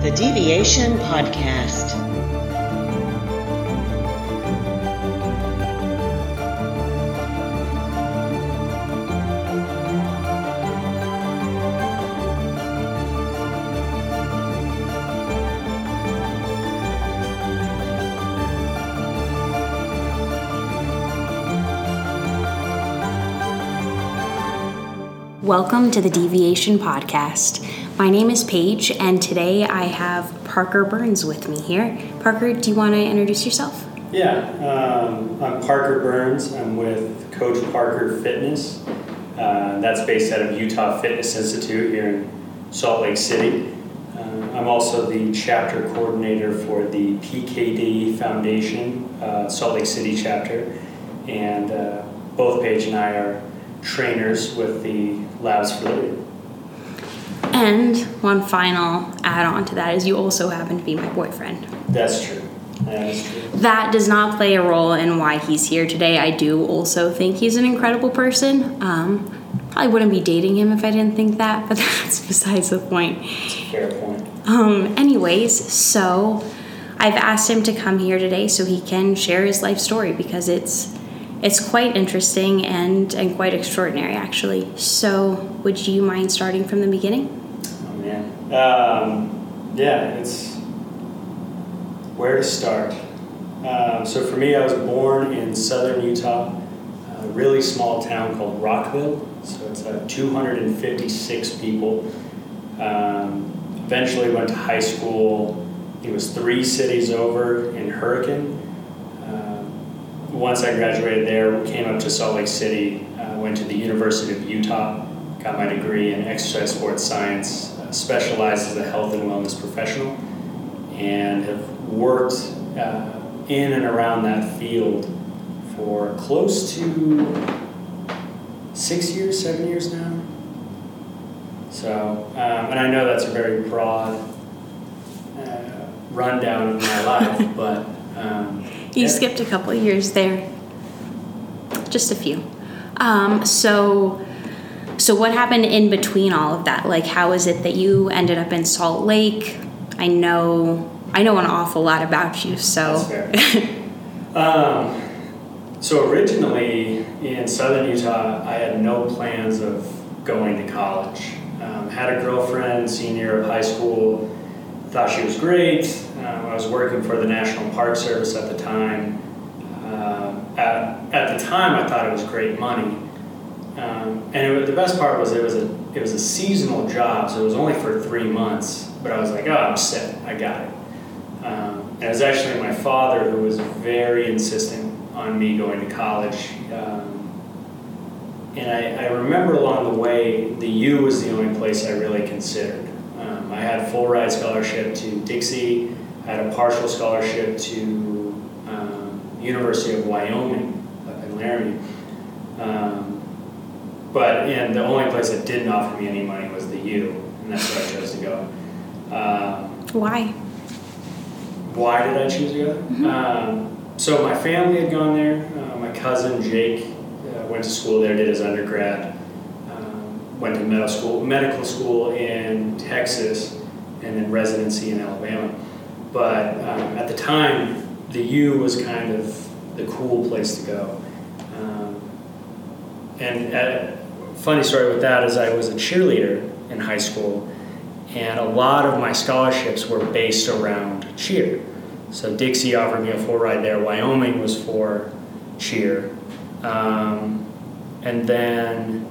The Deviation Podcast. Welcome to the Deviation Podcast. My name is Paige, and today I have Parker Burns with me here. Parker, do you want to introduce yourself? Yeah, um, I'm Parker Burns. I'm with Coach Parker Fitness. Uh, that's based out of Utah Fitness Institute here in Salt Lake City. Uh, I'm also the chapter coordinator for the PKD Foundation, uh, Salt Lake City chapter, and uh, both Paige and I are trainers with the Labs for Liberty. And one final add on to that is you also happen to be my boyfriend. That's true. That is true. That does not play a role in why he's here today. I do also think he's an incredible person. Um, probably wouldn't be dating him if I didn't think that, but that's besides the point. Fair point. Um, anyways, so I've asked him to come here today so he can share his life story because it's it's quite interesting and, and quite extraordinary actually. So would you mind starting from the beginning? Man. Um, yeah, it's where to start. Um, so for me, I was born in southern Utah, a really small town called Rockville. So it's uh, 256 people. Um, eventually went to high school. It was three cities over in Hurricane. Um, once I graduated there, came up to Salt Lake City, uh, went to the University of Utah, got my degree in exercise sports science, uh, specialized as a health and wellness professional, and have worked uh, in and around that field for close to six years, seven years now. So, um, and I know that's a very broad uh, rundown of my life, but um, You yeah. skipped a couple of years there. Just a few. Um, so so what happened in between all of that? Like how is it that you ended up in Salt Lake? I know I know an awful lot about you, so. Um, so originally in southern Utah, I had no plans of going to college. Um, had a girlfriend senior of high school, thought she was great. Um, I was working for the National Park Service at the time. Um, at, at the time, I thought it was great money. Um, and it the best part was it was a it was a seasonal job, so it was only for three months. But I was like, oh, I'm set. I got it. Um, and it was actually my father who was very insistent on me going to college. Um, and I, I remember along the way, the U was the only place I really considered. Um, I had full ride scholarship to Dixie. I had a partial scholarship to um, University of Wyoming up in Laramie. But and the only place that didn't offer me any money was the U, and that's where I chose to go. Um, why? why did I choose to go? Um, so my family had gone there. Uh, my cousin Jake uh, went to school there, did his undergrad, um, went to medical school, medical school in Texas, and then residency in Alabama. But um, at the time, the U was kind of the cool place to go. Um, and a funny story with that is I was a cheerleader in high school, and a lot of my scholarships were based around cheer. So Dixie offered me a full ride there. Wyoming was for cheer, um, and then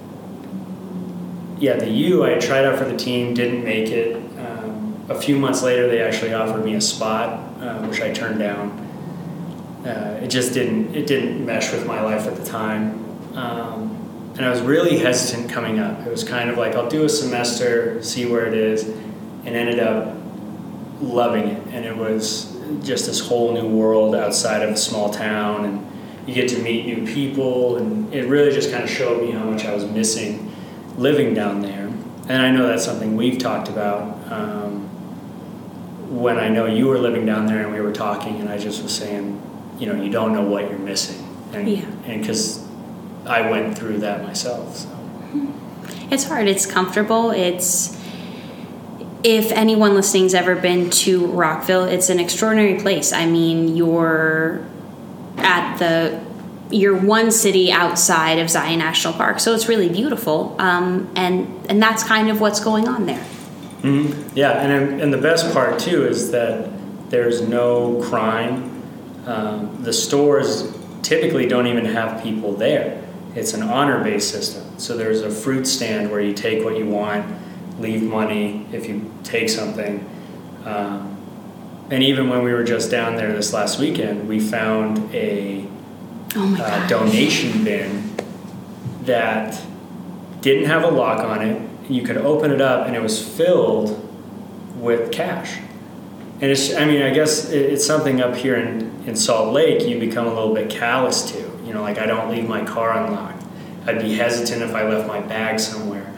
yeah, the U I tried out for the team, didn't make it. Um, a few months later, they actually offered me a spot, uh, which I turned down. Uh, it just didn't it didn't mesh with my life at the time. Um, and I was really hesitant coming up. It was kind of like I'll do a semester, see where it is, and ended up loving it. And it was just this whole new world outside of a small town, and you get to meet new people, and it really just kind of showed me how much I was missing living down there. And I know that's something we've talked about. Um, when I know you were living down there and we were talking, and I just was saying, you know, you don't know what you're missing, and Yeah. I went through that myself. So. It's hard. It's comfortable. It's if anyone listening's ever been to Rockville, it's an extraordinary place. I mean, you're at the you're one city outside of Zion National Park, so it's really beautiful, um, and and that's kind of what's going on there. Mm-hmm. Yeah, and and the best part too is that there's no crime. Um, the stores typically don't even have people there. It's an honor based system. So there's a fruit stand where you take what you want, leave money if you take something. Um, and even when we were just down there this last weekend, we found a Oh uh, donation bin that didn't have a lock on it. You could open it up, and it was filled with cash. And it's, I mean, I guess it's something up here in, in Salt Lake you become a little bit callous to. You know, like I don't leave my car unlocked. I'd be hesitant if I left my bag somewhere.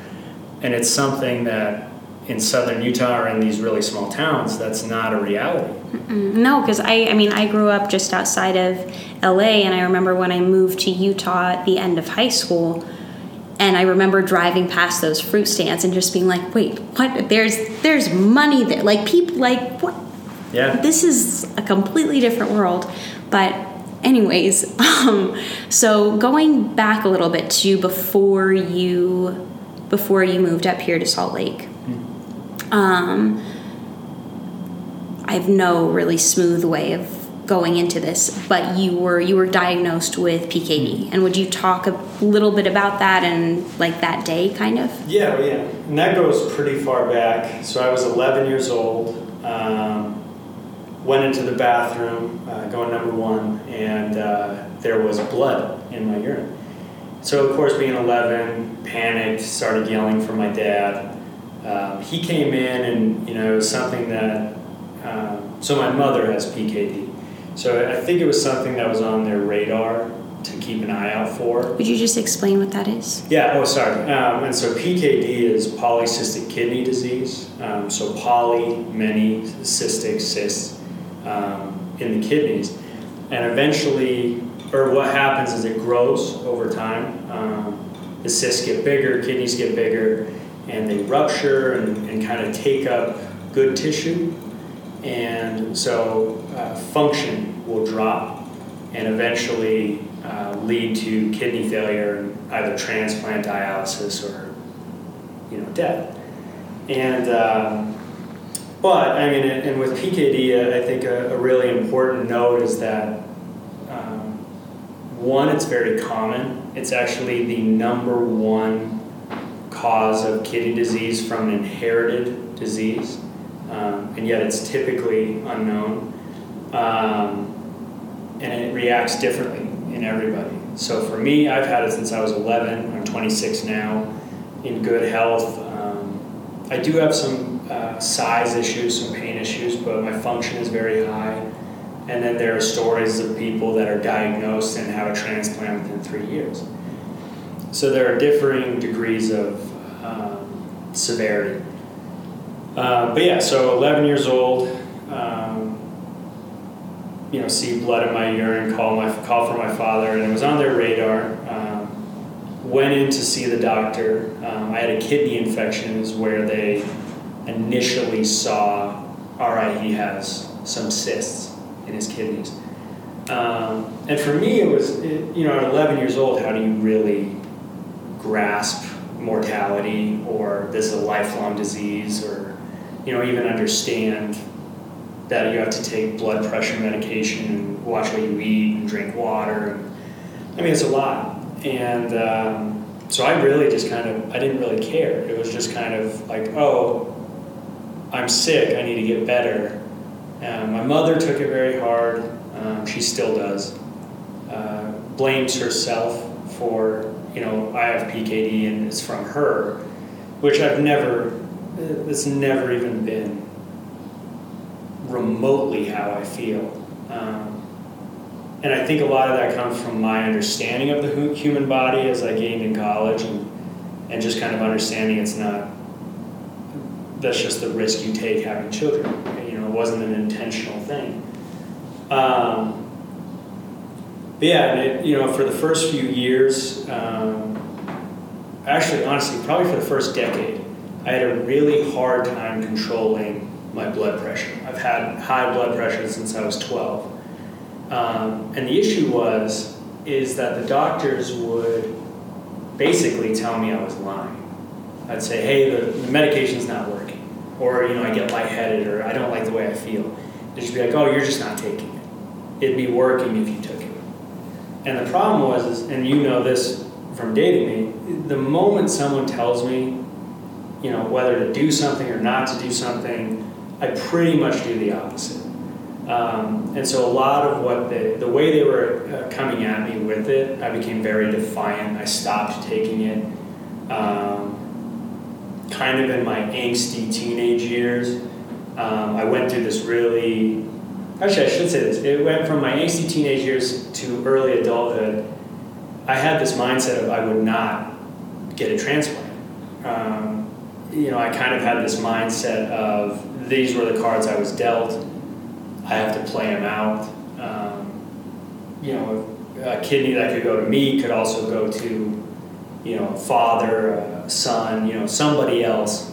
And it's something that in southern Utah or in these really small towns, that's not a reality. Mm-mm. No, because I, I mean, I grew up just outside of LA, and I remember when I moved to Utah at the end of high school, and I remember driving past those fruit stands and just being like, "Wait, what? There's there's money there. Like people, like what? Yeah. This is a completely different world." But anyways, um, so going back a little bit to before you before you moved up here to Salt Lake. Um, I have no really smooth way of going into this, but you were you were diagnosed with PKD, and would you talk a little bit about that and like that day, kind of? Yeah, yeah, and that goes pretty far back. So I was 11 years old. Um, went into the bathroom, uh, going number one, and uh, there was blood in my urine. So of course, being 11, panicked, started yelling for my dad. Um, he came in, and you know, it was something that. Um, so my mother has PKD, so I think it was something that was on their radar to keep an eye out for. Would you just explain what that is? Yeah. Oh, sorry. Um, and so PKD is polycystic kidney disease. Um, so poly, many, cystic, cysts um, in the kidneys, and eventually, or what happens is it grows over time. Um, the cysts get bigger, kidneys get bigger, and they rupture and, and kind of take up good tissue. And so uh, function will drop and eventually uh, lead to kidney failure and either transplant dialysis or you know death. And um, but i mean and with pkd i think a, a really important note is that um, one it's very common it's actually the number one cause of kidney disease from an inherited disease um, and yet it's typically unknown. Um, and it reacts differently in everybody. So for me, I've had it since I was 11. I'm 26 now, in good health. Um, I do have some uh, size issues, some pain issues, but my function is very high. And then there are stories of people that are diagnosed and have a transplant within three years. So there are differing degrees of um, severity. Um, but yeah, so 11 years old, um, you know, see blood in my urine, call my call for my father, and it was on their radar. Um, went in to see the doctor. Um, I had a kidney infection, is where they initially saw, all right, he has some cysts in his kidneys. Um, and for me, it was, it, you know, at 11 years old, how do you really grasp mortality or this is a lifelong disease or you know, even understand that you have to take blood pressure medication and watch what you eat and drink water. And, I mean, it's a lot. And um, so I really just kind of, I didn't really care. It was just kind of like, oh, I'm sick, I need to get better. Um, my mother took it very hard. Um, she still does. Uh, blames herself for, you know, I have PKD and it's from her, which I've never it's never even been remotely how I feel. Um, and I think a lot of that comes from my understanding of the human body as I gained in college and, and just kind of understanding it's not, that's just the risk you take having children. You know, it wasn't an intentional thing. Um, but yeah, it, you know, for the first few years, um, actually, honestly, probably for the first decade, I had a really hard time controlling my blood pressure. I've had high blood pressure since I was 12. Um, and the issue was, is that the doctors would basically tell me I was lying. I'd say, hey, the, the medication's not working. Or, you know, I get lightheaded or I don't like the way I feel. They'd just be like, oh, you're just not taking it. It'd be working if you took it. And the problem was, is, and you know this from dating me, the moment someone tells me, you know, whether to do something or not to do something, I pretty much do the opposite. Um, and so a lot of what they, the way they were uh, coming at me with it, I became very defiant. I stopped taking it. Um, kind of in my angsty teenage years, um, I went through this really, actually I should say this, it went from my angsty teenage years to early adulthood. I had this mindset of I would not get a transplant. Um, you know, I kind of had this mindset of these were the cards I was dealt. I have to play them out. Um, you know, a kidney that could go to me could also go to, you know, a father, son, you know, somebody else.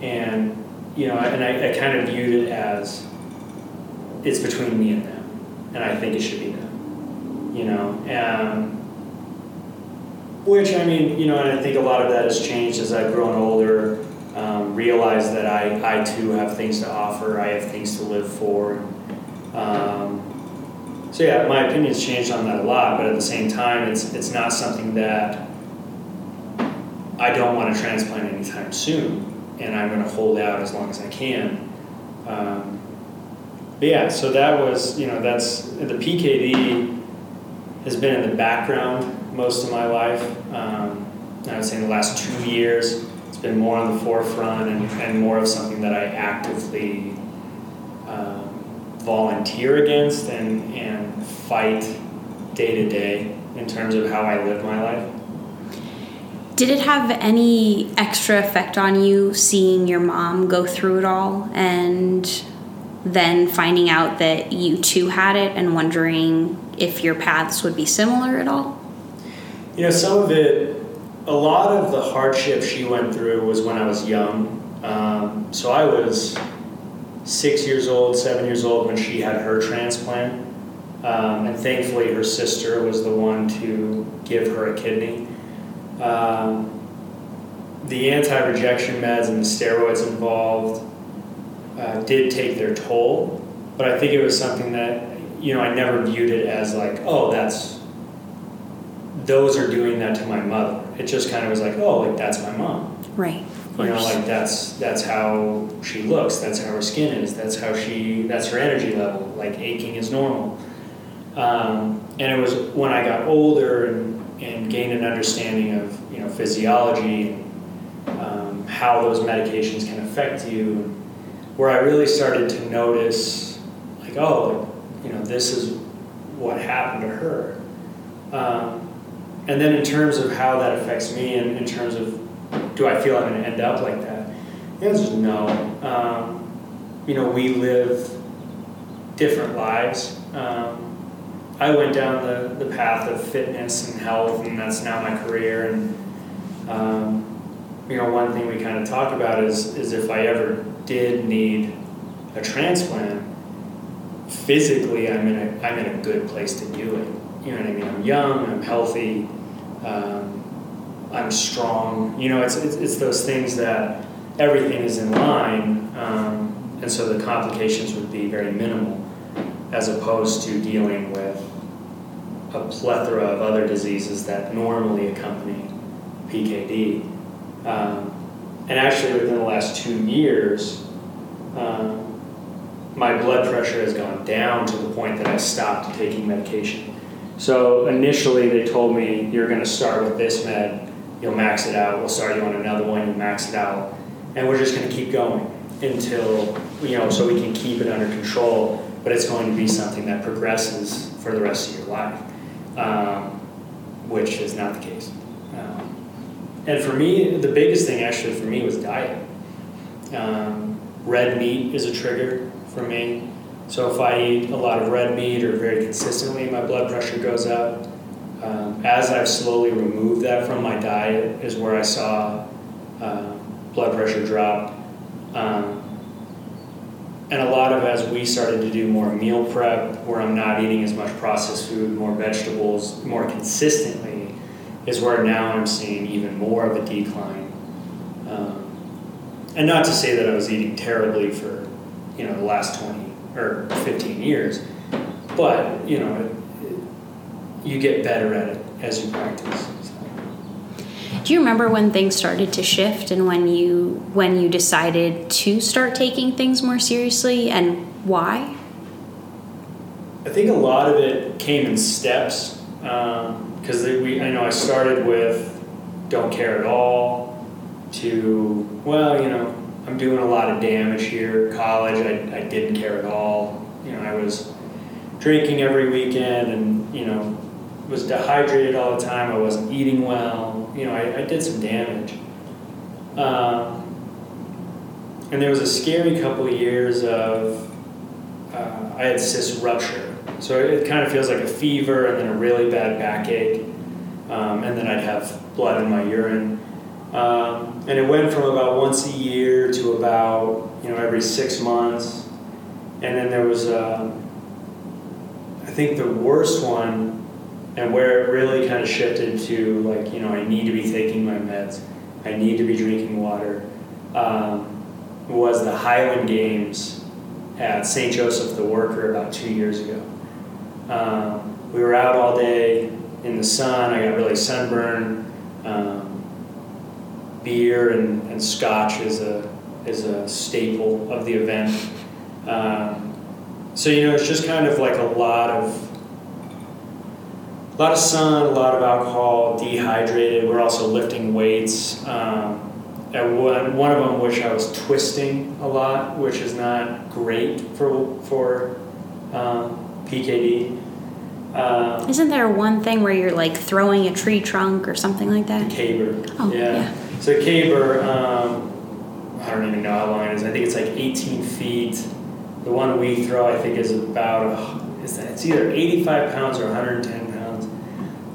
And, you know, and I, I kind of viewed it as it's between me and them. And I think it should be them. You know, and which I mean, you know, and I think a lot of that has changed as I've grown older um, realize that I, I too have things to offer, I have things to live for. Um, so yeah, my opinion's changed on that a lot, but at the same time, it's it's not something that I don't want to transplant anytime soon, and I'm going to hold out as long as I can. Um, but yeah, so that was you know that's the PKD has been in the background most of my life. Um, I would say in the last two years, it's been more on the forefront and, and more of something that I actively um, volunteer against and, and fight day to day in terms of how I live my life. Did it have any extra effect on you seeing your mom go through it all and then finding out that you too had it and wondering if your paths would be similar at all? You know, some of it a lot of the hardship she went through was when I was young. Um, so I was six years old, seven years old when she had her transplant. Um, and thankfully, her sister was the one to give her a kidney. Um, the anti rejection meds and the steroids involved uh, did take their toll, but I think it was something that, you know, I never viewed it as like, oh, that's, those are doing that to my mother it just kind of was like, oh, like that's my mom. Right. You know, like that's that's how she looks. That's how her skin is. That's how she. That's her energy level. Like aching is normal. Um, and it was when I got older and, and gain an understanding of you know physiology and um, how those medications can affect you, where I really started to notice like oh you know this is what happened to her. Um, and then in terms of how that affects me, and in terms of do I feel I'm going to end up like that, the answer is no. Um, you know, we live different lives. Um, I went down the, the path of fitness and health, and that's now my career. And um, you know, one thing we kind of talk about is is if I ever did need a transplant, physically I'm in a I'm in a good place to do it. You know what I mean? I'm young, I'm healthy, um, I'm strong. You know, it's, it's, it's, those things that everything is in line, um, and so the complications would be very minimal as opposed to dealing with a plethora of other diseases that normally accompany PKD. Um, and actually, within the last two years, um, my blood pressure has gone down to the point that I stopped taking medication. So initially they told me you're going to start with this med, you'll max it out. We'll start you on another one, you max it out, and we're just going to keep going until you know so we can keep it under control. But it's going to be something that progresses for the rest of your life, um, which is not the case. Um, and for me, the biggest thing actually for me was diet. Um, red meat is a trigger for me. So if I eat a lot of red meat or very consistently, my blood pressure goes up. Um, as I've slowly removed that from my diet, is where I saw um, blood pressure drop. Um, and a lot of as we started to do more meal prep, where I'm not eating as much processed food, more vegetables, more consistently, is where now I'm seeing even more of a decline. Um, and not to say that I was eating terribly for, you know, the last 20 or 15 years, but, you know, it, it, you get better at it as you practice. Do you remember when things started to shift and when you when you decided to start taking things more seriously and why? I think a lot of it came in steps because um, we I know I started with don't care at all to well you know I'm doing a lot of damage here. College I, I didn't care at all. You know I was drinking every weekend and you know was dehydrated all the time. I wasn't eating well you know, I, I did some damage. Um, and there was a scary couple of years of, uh, I had cyst rupture. So it kind of feels like a fever and then a really bad backache. Um, and then I'd have blood in my urine. Um, and it went from about once a year to about, you know, every six months. And then there was, um, I think the worst one and where it really kind of shifted to like you know I need to be taking my meds, I need to be drinking water, um, was the Highland Games at St. Joseph the Worker about two years ago. Um, we were out all day in the sun. I got really sunburned. Um, beer and, and scotch is a is a staple of the event. Um, so you know it's just kind of like a lot of a lot of sun, a lot of alcohol, dehydrated. We're also lifting weights. Um, at one, one of them, which I was twisting a lot, which is not great for for um, PKD. Um, Isn't there one thing where you're like throwing a tree trunk or something like that? Caber. Oh, yeah. yeah. So caber, um, I don't even know how long it is. I think it's like 18 feet. The one we throw, I think, is about, is that, it's either 85 pounds or 110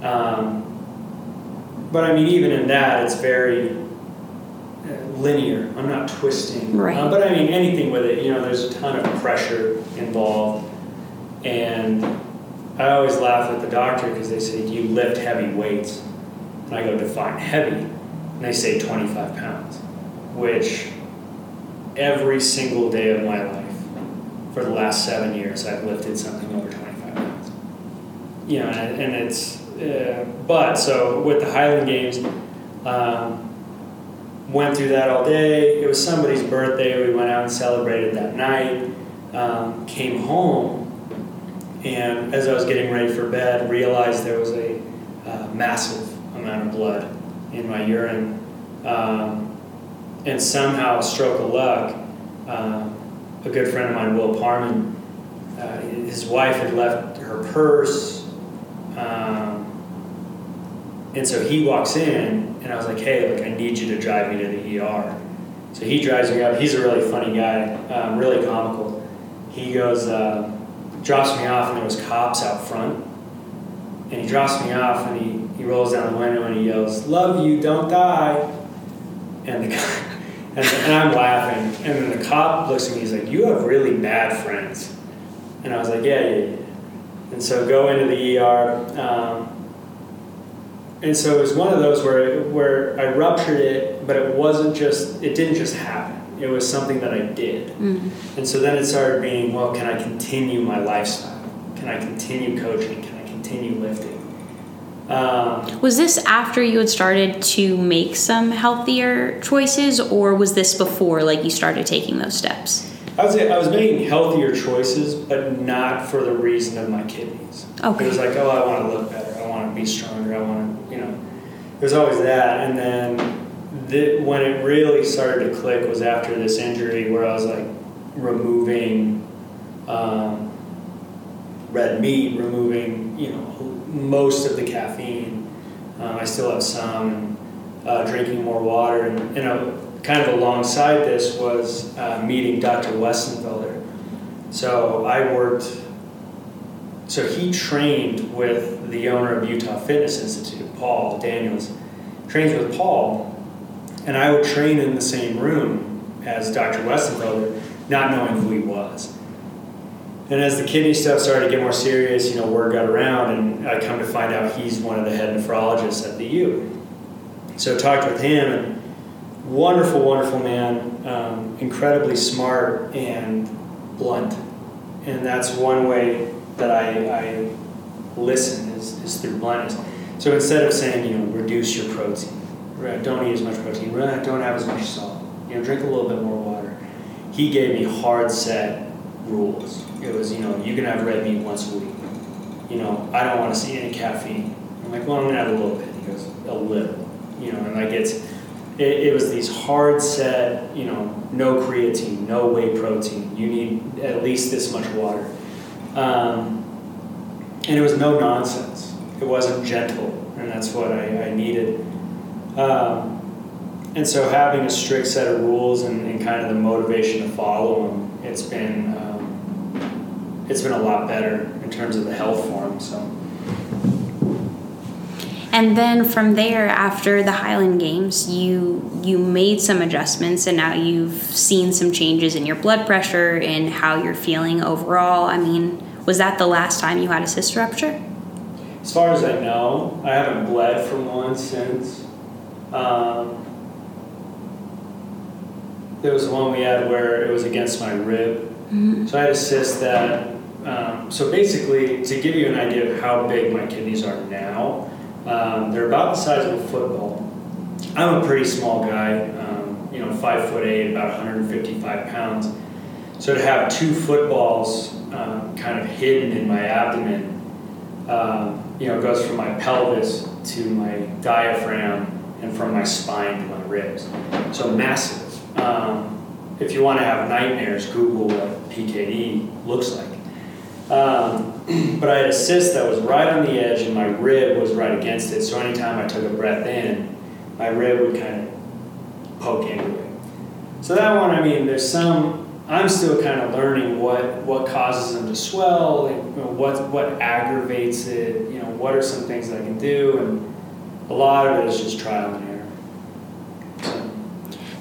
um, but I mean, even in that, it's very uh, linear. I'm not twisting. Right. Uh, but I mean, anything with it, you know, there's a ton of pressure involved. And I always laugh at the doctor because they say, Do you lift heavy weights? And I go, Define heavy. And they say 25 pounds, which every single day of my life for the last seven years, I've lifted something over 25 pounds. You know, and, and it's, but so with the Highland Games, um, went through that all day. It was somebody's birthday. We went out and celebrated that night. Um, came home, and as I was getting ready for bed, realized there was a uh, massive amount of blood in my urine. Um, and somehow, stroke of luck, uh, a good friend of mine, Will Parman, uh, his wife had left her purse. Um, and so he walks in, and I was like, hey, like, I need you to drive me to the ER. So he drives me up. He's a really funny guy, um, really comical. He goes, uh, drops me off, and there was cops out front. And he drops me off, and he, he rolls down the window and he yells, "Love you, don't die." And the guy, and, and I'm laughing. And then the cop looks at me. He's like, "You have really bad friends." And I was like, "Yeah, yeah, yeah." And so go into the ER. Um, and so it was one of those where where I ruptured it, but it wasn't just it didn't just happen. It was something that I did, mm-hmm. and so then it started being well, can I continue my lifestyle? Can I continue coaching? Can I continue lifting? Um, was this after you had started to make some healthier choices, or was this before, like you started taking those steps? I say I was making healthier choices, but not for the reason of my kidneys. Okay. It was like, oh, I want to look better. I want to be stronger. I want to there's always that. And then the, when it really started to click was after this injury where I was like removing um, red meat, removing you know most of the caffeine. Um, I still have some, and uh, drinking more water, and you know, kind of alongside this was uh, meeting Dr. Westenfelder. So I worked. So he trained with the owner of Utah Fitness Institute Paul Daniels, trains with Paul, And I would train in the same room as Dr. Westenfelder, not knowing who he was. And as the kidney stuff started to get more serious, you know, word got around, and I come to find out he's one of the head nephrologists at the U. So I talked with him, and wonderful, wonderful man, um, incredibly smart and blunt. And that's one way that I, I listen is, is through blindness. So instead of saying, you know, reduce your protein, don't eat as much protein, don't have as much salt, you know, drink a little bit more water. He gave me hard set rules. It was, you know, you can have red meat once a week. You know, I don't want to see any caffeine. I'm like, well, I'm gonna have a little bit. He goes, a little. You know, and like it's, it, it was these hard set, you know, no creatine, no whey protein. You need at least this much water. Um, and it was no nonsense. It wasn't gentle, and that's what I, I needed. Um, and so having a strict set of rules and, and, kind of the motivation to follow them, it's been um, it's been a lot better in terms of the health form. So. And then from there, after the Highland Games, you you made some adjustments, and now you've seen some changes in your blood pressure and how you're feeling overall. I mean, was that the last time you had a cyst rupture? As far as I know, I haven't bled from one since. Um, there was one we had where it was against my rib. Mm-hmm. So I had a cyst that. Um, so basically, to give you an idea of how big my kidneys are now, um, they're about the size of a football. I'm a pretty small guy, um, you know, five foot eight, about 155 pounds. So to have two footballs um, kind of hidden in my abdomen, um, you know, goes from my pelvis to my diaphragm and from my spine to my ribs. So massive. Um, if you want to have nightmares, Google what PKD looks like. Um, but I had a cyst that was right on the edge, and my rib was right against it. So anytime I took a breath in, my rib would kind of poke into it. So that one, I mean, there's some. I'm still kind of learning what what causes them to swell, like, you know, what what aggravates it. You know, what are some things that I can do, and a lot of it is just trial and error.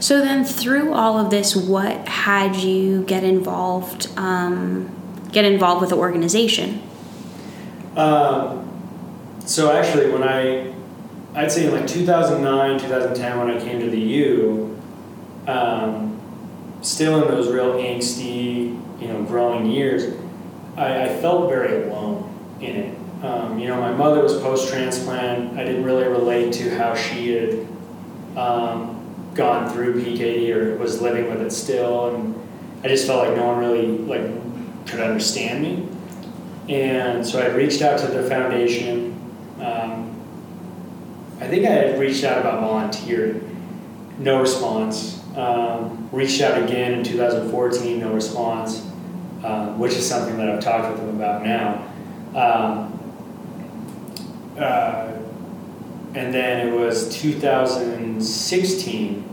So then, through all of this, what had you get involved? Um, get involved with the organization? Um, so actually, when I, I'd say in like 2009, 2010, when I came to the U, um, still in those real angsty, you know, growing years, I, I felt very alone in it. Um, you know, my mother was post-transplant. I didn't really relate to how she had um, gone through PKD or was living with it still, and I just felt like no one really like could understand me. And so I reached out to the foundation. Um, I think I had reached out about volunteering, no response. Um, reached out again in 2014, no response, uh, which is something that I've talked with them about now. Um, uh, and then it was 2016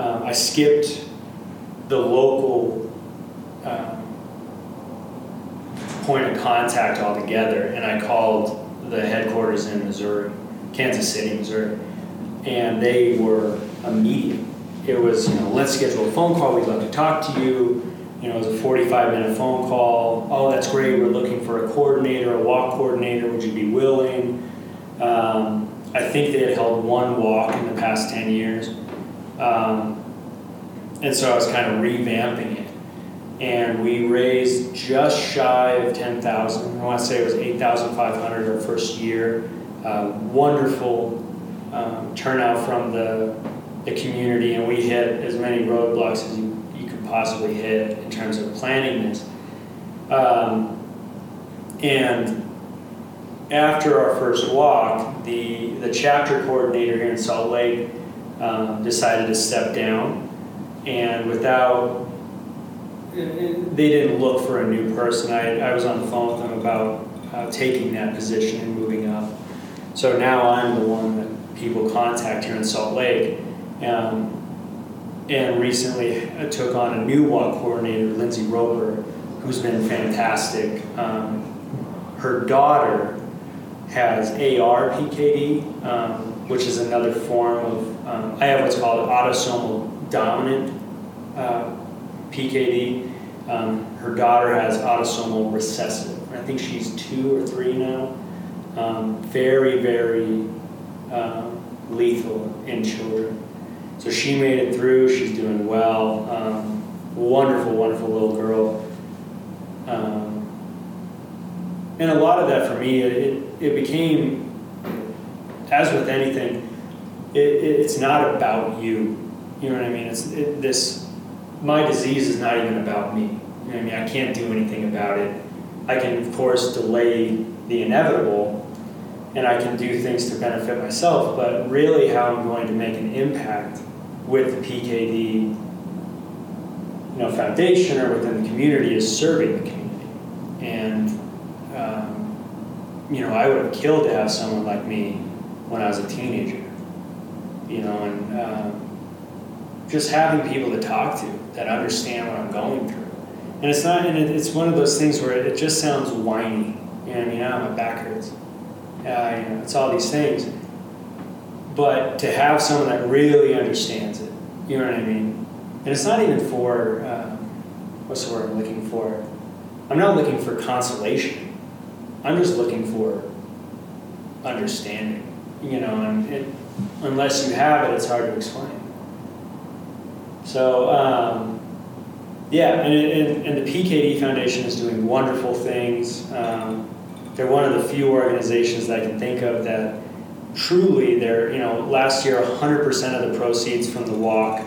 um, I skipped the local um, point of contact altogether, and I called the headquarters in Missouri, Kansas City, Missouri, and they were immediate. It was, you know, let's schedule a phone call. We'd love to talk to you. You know, it was a 45 minute phone call. Oh, that's great. We're looking for a coordinator, a walk coordinator. Would you be willing? Um, I think they had held one walk in the past 10 years. Um, and so I was kind of revamping it. And we raised just shy of 10,000. I want to say it was 8,500 our first year. Uh, wonderful um, turnout from the, the community, and we hit as many roadblocks as you, you could possibly hit in terms of planning this. Um, and after our first walk, the, the chapter coordinator here in Salt Lake um, decided to step down, and without they didn't look for a new person. I, I was on the phone with them about uh, taking that position and moving up. So now I'm the one that people contact here in Salt Lake. Um, and recently I took on a new walk coordinator, Lindsay Roper, who's been fantastic. Um, her daughter has AR PKD, um, which is another form of um, I have what's called autosomal dominant uh, PKD. Um, her daughter has autosomal recessive. I think she's two or three now. Um, very, very uh, lethal in children. So she made it through. She's doing well. Um, wonderful, wonderful little girl. Um, and a lot of that for me, it, it became, as with anything, it, it, it's not about you. You know what I mean? It's it, this. My disease is not even about me. You know I mean? I can't do anything about it. I can, of course, delay the inevitable, and I can do things to benefit myself. But really, how I'm going to make an impact with the PKD, you know, foundation or within the community is serving the community. And um, you know, I would have killed to have someone like me when I was a teenager. You know, and um, just having people to talk to that understand what I'm going through. And it's not, and it, it's one of those things where it just sounds whiny. You know, I mean, ah, my back hurts. You know, it's all these things. But to have someone that really understands it, you know what I mean? And it's not even for, uh, what's the word I'm looking for? I'm not looking for consolation. I'm just looking for understanding, you know, and it, unless you have it, it's hard to explain. So, um, yeah, and, and, and, the PKD Foundation is doing wonderful things. Um, they're one of the few organizations that I can think of that truly, they're, you know, last year 100% of the proceeds from the walk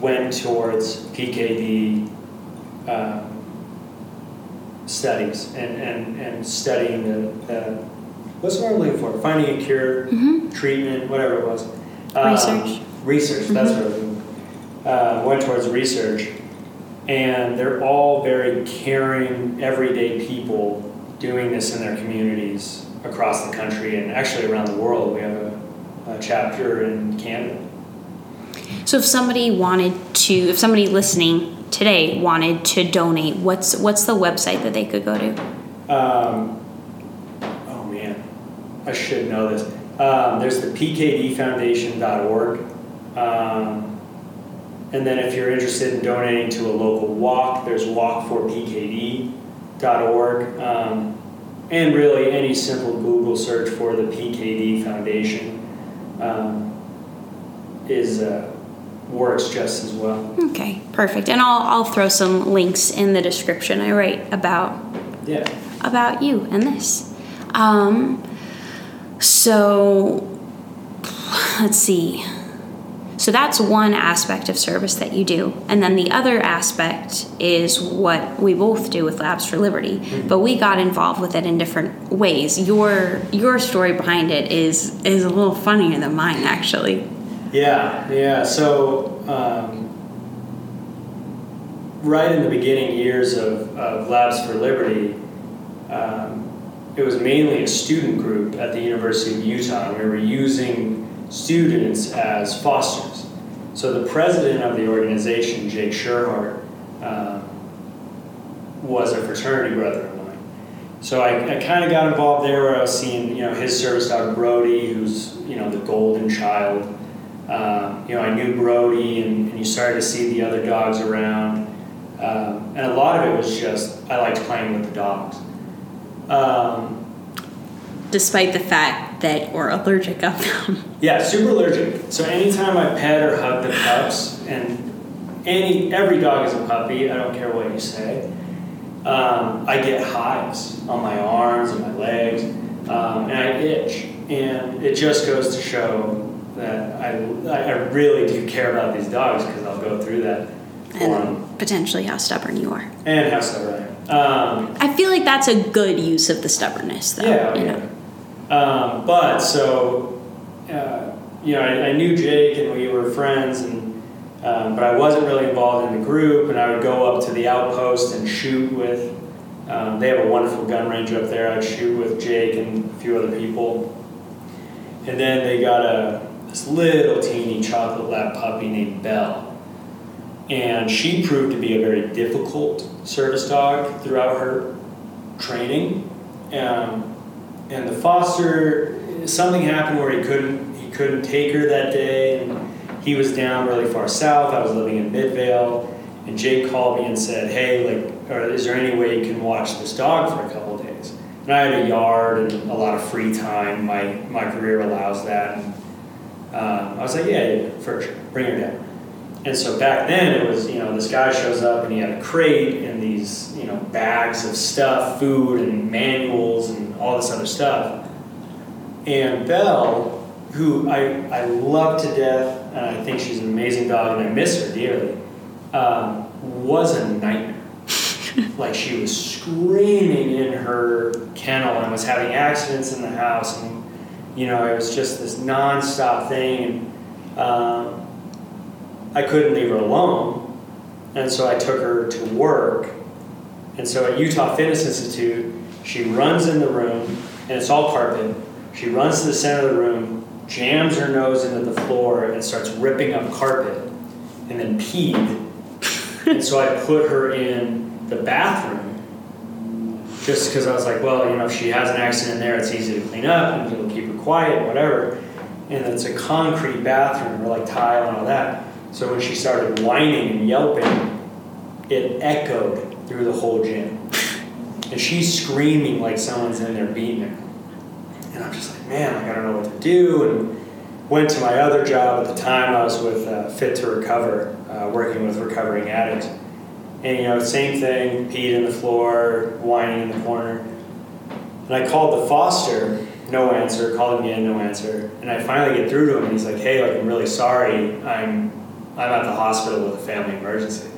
went towards PKD um, studies and, and, and studying the, the what's word I'm looking for? Finding a cure, mm-hmm. treatment, whatever it was. Um, research. Research, mm-hmm. that's what uh, went towards research. And they're all very caring, everyday people doing this in their communities across the country and actually around the world. We have a, a chapter in Canada. So if somebody wanted to, if somebody listening today wanted to donate, what's what's the website that they could go to? Um, oh man, I should know this. Um, there's the pkdfoundation.org. Um, and then if you're interested in donating to a local walk, there's walk4pkd.org. Um, and really any simple Google search for the PKD Foundation um, is uh, works just as well. Okay, perfect. And I'll I'll throw some links in the description. I write about yeah about you and this. Um, so let's see. So that's one aspect of service that you do. And then the other aspect is what we both do with Labs for Liberty. Mm-hmm. But we got involved with it in different ways. Your your story behind it is is a little funnier than mine actually. Yeah, yeah. So um, right in the beginning years of, of Labs for Liberty, um, it was mainly a student group at the University of Utah. We were using students as fosters. So the president of the organization, Jake Sherhart, um, was a fraternity brother of mine. So I, I kind of got involved there where I was seeing, you know, his service dog Brody, who's, you know, the golden child. Um, you know, I knew Brody and, and, you started to see the other dogs around. Um, and a lot of it was just, I liked playing with the dogs. Um, Despite the fact that were allergic of them. Yeah, super allergic. So anytime I pet or hug the pups, and any every dog is a puppy. I don't care what you say. Um, I get hives on my arms and my legs, um, and I itch, and it just goes to show that I I really do care about these dogs because I'll go through that. And potentially how stubborn you are. And how stubborn I am. Um, I feel like that's a good use of the stubbornness, though. Yeah, you yeah. know. Um, but so, uh, you know, I, I, knew Jake and we were friends, and um, but I wasn't really involved in the group. And I would go up to the outpost and shoot with. Um, they have a wonderful gun range up there. I'd shoot with Jake and a few other people. And then they got a this little teeny chocolate lab puppy named Belle, and she proved to be a very difficult service dog throughout her training. Um, and the foster something happened where he couldn't he couldn't take her that day, and he was down really far south. I was living in Midvale, and Jake called me and said, "Hey, like, is there any way you can watch this dog for a couple days?" And I had a yard and a lot of free time. My my career allows that. And, um, I was like, "Yeah, yeah, for sure, bring her down." And so back then it was, you know, this guy shows up and he had a crate and these, you know, bags of stuff, food and manuals and all this other stuff. And Belle, who I, I love to death, and I think she's an amazing dog and I miss her dearly, um, was a nightmare. like she was screaming in her kennel and was having accidents in the house and you know it was just this nonstop thing and um, I couldn't leave her alone, and so I took her to work. And so at Utah Fitness Institute, she runs in the room, and it's all carpet. She runs to the center of the room, jams her nose into the floor, and starts ripping up carpet, and then peed. and so I put her in the bathroom, just because I was like, well, you know, if she has an accident there, it's easy to clean up, and it'll keep her quiet, whatever. And it's a concrete bathroom, or like tile and all that. So when she started whining and yelping, it echoed through the whole gym. And she's screaming like someone's in there beating her. And I'm just like, man, like, I don't know what to do. And went to my other job at the time. I was with uh, Fit to Recover, uh, working with recovering addicts. And you know, same thing, peed in the floor, whining in the corner. And I called the foster, no answer, called him again, no answer. And I finally get through to him and he's like, hey, like I'm really sorry. I'm I'm at the hospital with a family emergency.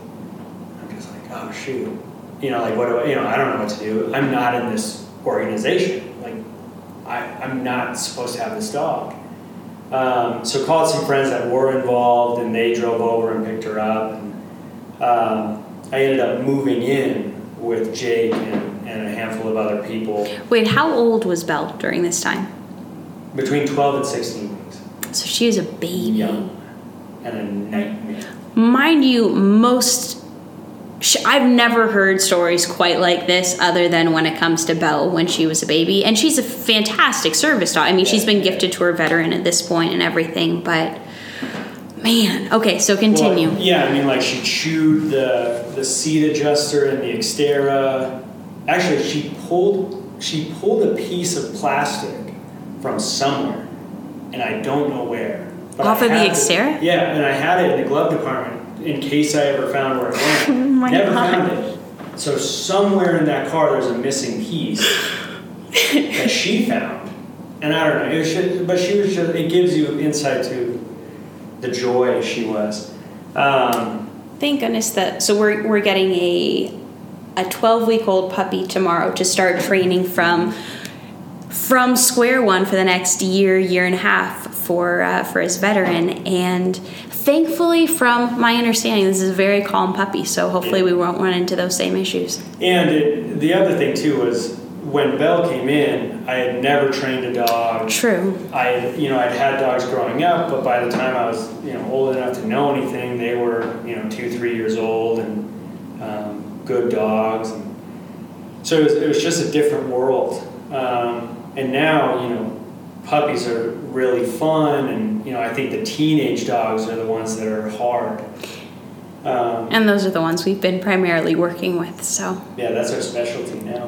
I'm just like, oh shoot. You know, like what do I, you know, I don't know what to do. I'm not in this organization. Like, I, I'm not supposed to have this dog. Um, so called some friends that were involved and they drove over and picked her up. And um, I ended up moving in with Jake and, and a handful of other people. Wait, how old was Belle during this time? Between 12 and 16 weeks. So she was a baby. Young and a nightmare. Mind you, most. I've never heard stories quite like this other than when it comes to Belle when she was a baby. And she's a fantastic service dog. I mean, she's been gifted to her veteran at this point and everything, but man. Okay, so continue. Well, yeah, I mean, like she chewed the, the seat adjuster and the Xterra. Actually, she pulled she pulled a piece of plastic from somewhere, and I don't know where. But Off of the Xterra? Yeah, and I had it in the glove department in case I ever found where it went. oh my Never God. found it. So somewhere in that car, there's a missing piece that she found, and I don't know. It was just, but she was just. It gives you insight to the joy she was. Um, Thank goodness that. So we're we're getting a a 12 week old puppy tomorrow to start training from from square one for the next year year and a half for uh, for his veteran. And thankfully, from my understanding, this is a very calm puppy. So hopefully, we won't run into those same issues. And it, the other thing too was when Belle came in, I had never trained a dog. True. I, you know, I'd had dogs growing up, but by the time I was, you know, old enough to know anything, they were, you know, two, three years old and um, good dogs. And so it was, it was just a different world. Um, and now, you know, puppies are really fun, and you know I think the teenage dogs are the ones that are hard. Um, and those are the ones we've been primarily working with. So yeah, that's our specialty now.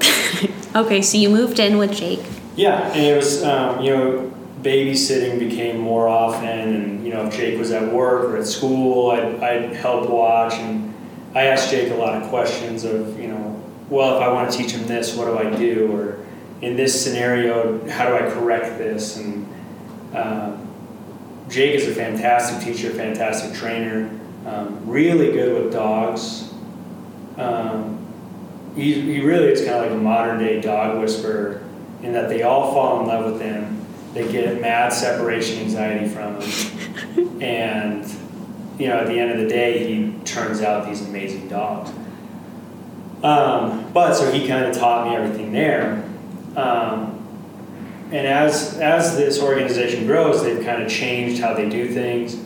okay, so you moved in with Jake. Yeah, and it was um, you know babysitting became more often, and you know if Jake was at work or at school, I'd, I'd help watch, and I asked Jake a lot of questions of you know, well if I want to teach him this, what do I do, or in this scenario, how do I correct this? And um, Jake is a fantastic teacher, fantastic trainer, um, really good with dogs. Um, he, he really is kind of like a modern day dog whisperer in that they all fall in love with him. They get mad separation anxiety from him. and, you know, at the end of the day, he turns out these amazing dogs. Um, but so he kind of taught me everything there. Um, and as as this organization grows, they've kind of changed how they do things.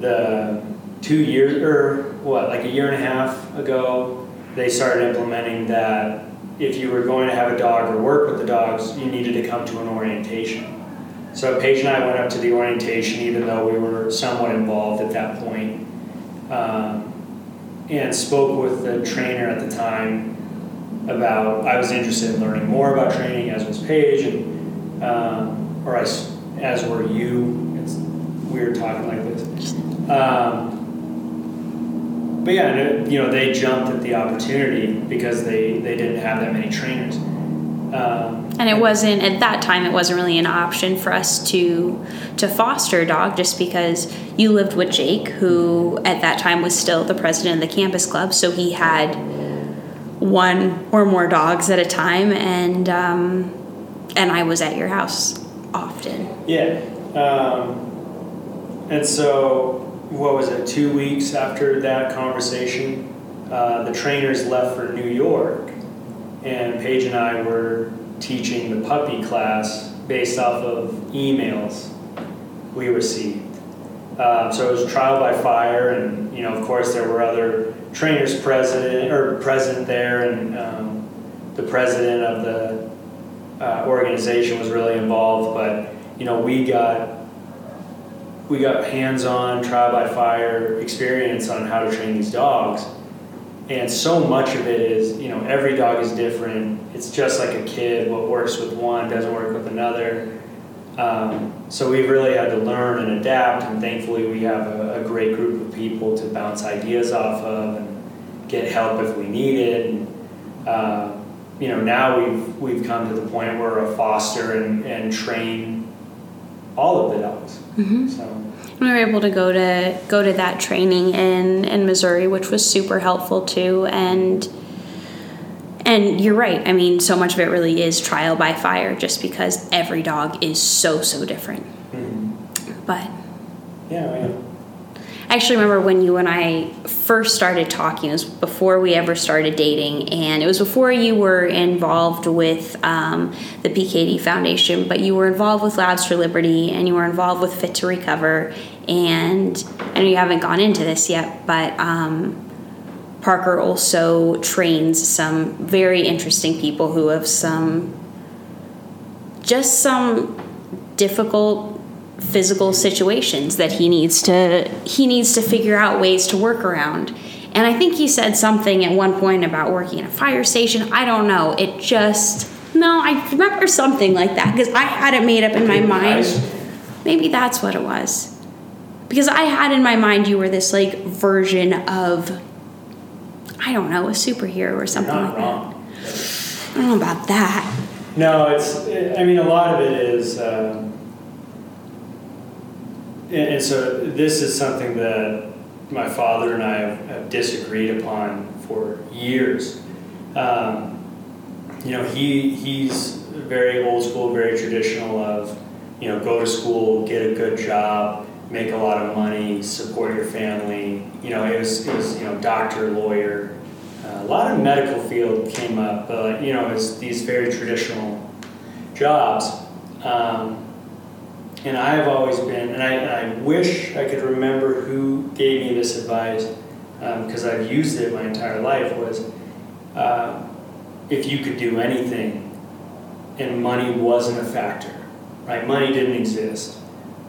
The two years or what, like a year and a half ago, they started implementing that if you were going to have a dog or work with the dogs, you needed to come to an orientation. So Paige and I went up to the orientation, even though we were somewhat involved at that point, um, and spoke with the trainer at the time about I was interested in learning more about training, as was Paige, and um, or I, as were you. It's weird talking like this. Um, but yeah, you know, they jumped at the opportunity because they, they didn't have that many trainers. Um, And it wasn't at that time. It wasn't really an option for us to to foster a dog, just because you lived with Jake, who at that time was still the president of the campus club, so he had one or more dogs at a time, and um, and I was at your house often. Yeah. Um, and so, what was it, two weeks after that conversation, uh, the trainers left for New York, and Paige and I were teaching the puppy class based off of emails we received. Um, so it was trial by fire, and you know, of course, there were other trainers present or present there, and um, the president of the uh, organization was really involved. But you know, we got we got hands-on trial by fire experience on how to train these dogs, and so much of it is you know every dog is different. It's just like a kid. What works with one doesn't work with another. Um, so we really had to learn and adapt, and thankfully we have a, a great group of people to bounce ideas off of and get help if we need it. And, uh, you know, now we've we've come to the point where we're a foster and, and train all of the dogs. Mm-hmm. So We were able to go to go to that training in in Missouri, which was super helpful too. And and you're right. I mean, so much of it really is trial by fire, just because every dog is so so different. mhm. But yeah, yeah. I actually remember when you and I first started talking. It was before we ever started dating, and it was before you were involved with um, the PKD Foundation, but you were involved with Labs for Liberty, and you were involved with Fit to Recover. And I know you haven't gone into this yet, but um, Parker also trains some very interesting people who have some just some difficult physical situations that he needs to he needs to figure out ways to work around. And I think he said something at one point about working in a fire station. I don't know. It just no, I remember something like that because I had it made up in my mind. Maybe that's what it was. Because I had in my mind you were this like version of I don't know, a superhero or something like wrong. that. I don't know about that. No, it's. I mean, a lot of it is. Um, and, and so this is something that my father and I have, have disagreed upon for years. Um, you know, he he's very old school, very traditional. Of you know, go to school, get a good job, make a lot of money, support your family. You know, it was it was you know doctor, lawyer. Uh, a lot of medical field came up, but you know, it's these very traditional jobs. Um, and I've always been, and I, I wish I could remember who gave me this advice, because I've used it my entire life, was uh, if you could do anything and money wasn't a factor, right? Money didn't exist,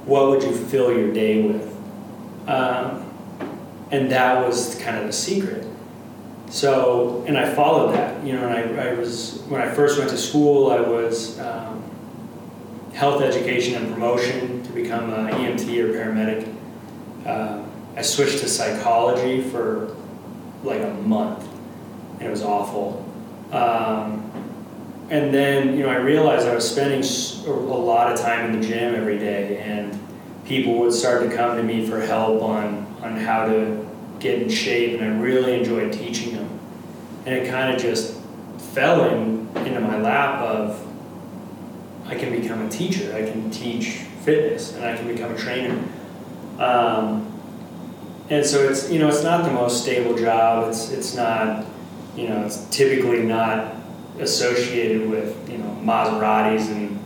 what would you fill your day with? Um, and that was kind of the secret. So, and I followed that, you know, and I, I was, when I first went to school, I was um, health education and promotion to become an EMT or paramedic. Uh, I switched to psychology for like a month, and it was awful. Um, and then, you know, I realized I was spending a lot of time in the gym every day, and people would start to come to me for help on, on how to get in shape, and I really enjoyed teaching them. And it kind of just fell in, into my lap of I can become a teacher, I can teach fitness, and I can become a trainer. Um, and so it's you know it's not the most stable job. It's it's not you know it's typically not associated with you know Maseratis and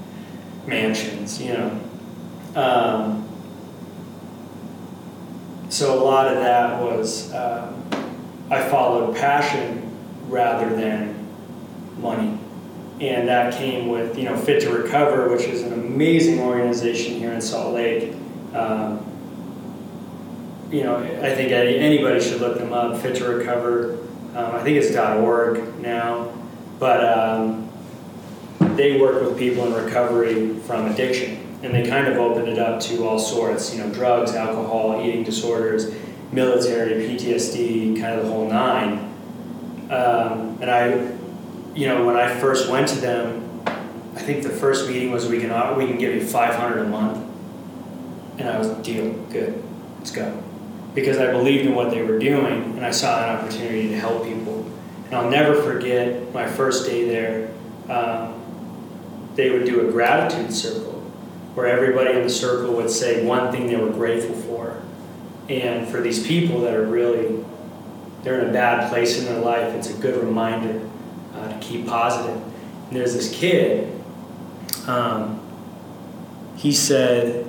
mansions. You know. Um, so a lot of that was um, I followed passion rather than money. and that came with you know Fit to Recover, which is an amazing organization here in Salt Lake. Um, you know, I think anybody should look them up. Fit to Recover. Um, I think it's .org now, but um, they work with people in recovery from addiction, and they kind of open it up to all sorts. You know, drugs, alcohol, eating disorders, military, PTSD, kind of the whole nine. Um, and I you know, when I first went to them, I think the first meeting was we can uh, we can give you 500 a month, and I was deal good, let's go, because I believed in what they were doing and I saw an opportunity to help people. And I'll never forget my first day there. Um, they would do a gratitude circle where everybody in the circle would say one thing they were grateful for, and for these people that are really they're in a bad place in their life, it's a good reminder uh, to keep positive. And there's this kid, um, he said,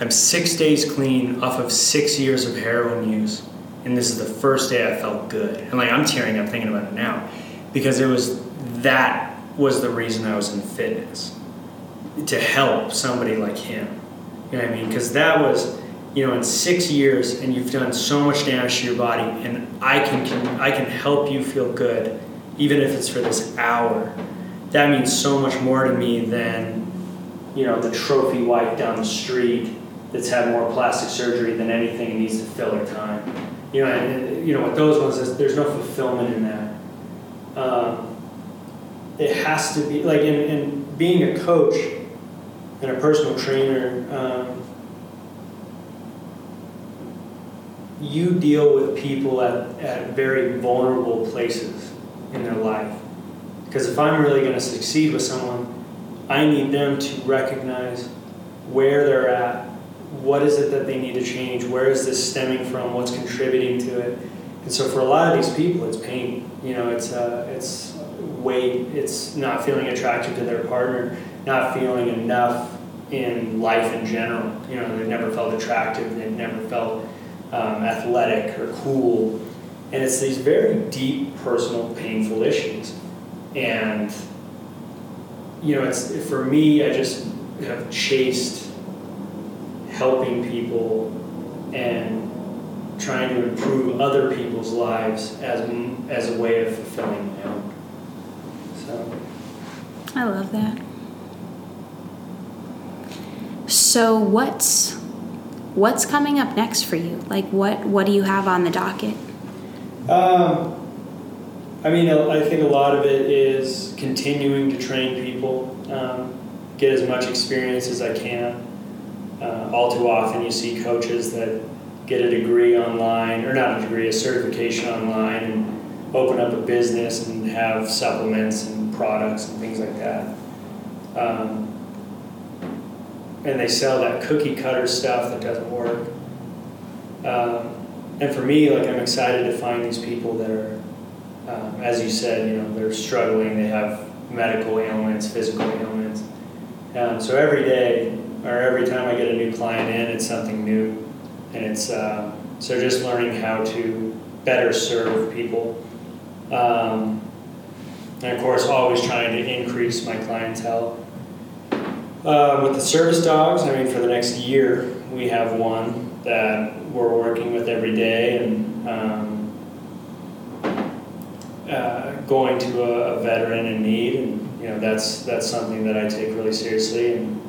I'm six days clean off of six years of heroin use. And this is the first day I felt good. And like, I'm tearing up thinking about it now because it was that was the reason I was in fitness to help somebody like him. You know what I mean? Because that was, you know, in six years, and you've done so much damage to your body, and I can, can I can help you feel good even if it's for this hour, that means so much more to me than, you know, the trophy wife down the street that's had more plastic surgery than anything and needs to fill her time. You know, and, you know, with those ones, there's no fulfillment in that. Um, it has to be like in, in being a coach and a personal trainer. Um, you deal with people at, at very vulnerable places in their life. Because if I'm really going to succeed with someone, I need them to recognize where they're at, what is it that they need to change, where is this stemming from, what's contributing to it. And so for a lot of these people, it's pain. You know, it's uh, it's weight, it's not feeling attracted to their partner, not feeling enough in life in general. You know, they've never felt attractive, they've never felt um, athletic or cool. And it's these very deep, personal, painful issues. And, you know, it's for me, I just have chased helping people and trying to improve other people's lives as, as a way of fulfilling my own. So. I love that. So what's what's coming up next for you? Like what what do you have on the docket? Um, I mean, I think a lot of it is continuing to train people, um, get as much experience as I can. Uh, all too often, you see coaches that get a degree online, or not a degree, a certification online, and open up a business and have supplements and products and things like that. Um, and they sell that cookie cutter stuff that doesn't work. Um, and for me, like I'm excited to find these people that are, um, as you said, you know, they're struggling. They have medical ailments, physical ailments. Um, so every day or every time I get a new client in, it's something new, and it's uh, so just learning how to better serve people. Um, and of course, always trying to increase my clientele. Uh, with the service dogs, I mean, for the next year, we have one that we're working with every day and um, uh, going to a, a, veteran in need, and you know that's that's something that I take really seriously. And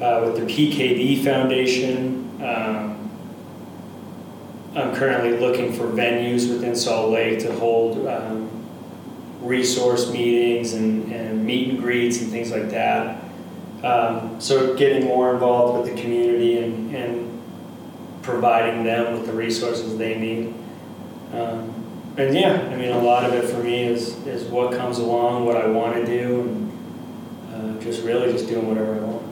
uh, with the PKD Foundation, um, I'm currently looking for venues within Salt Lake to hold um, resource meetings and, and meet and greets and things like that. Um, so getting more involved with the community and, and providing them with the resources they need. Um, and yeah, I mean, a lot of it for me is, is what comes along, what I want to do, and uh, just really just doing whatever I want.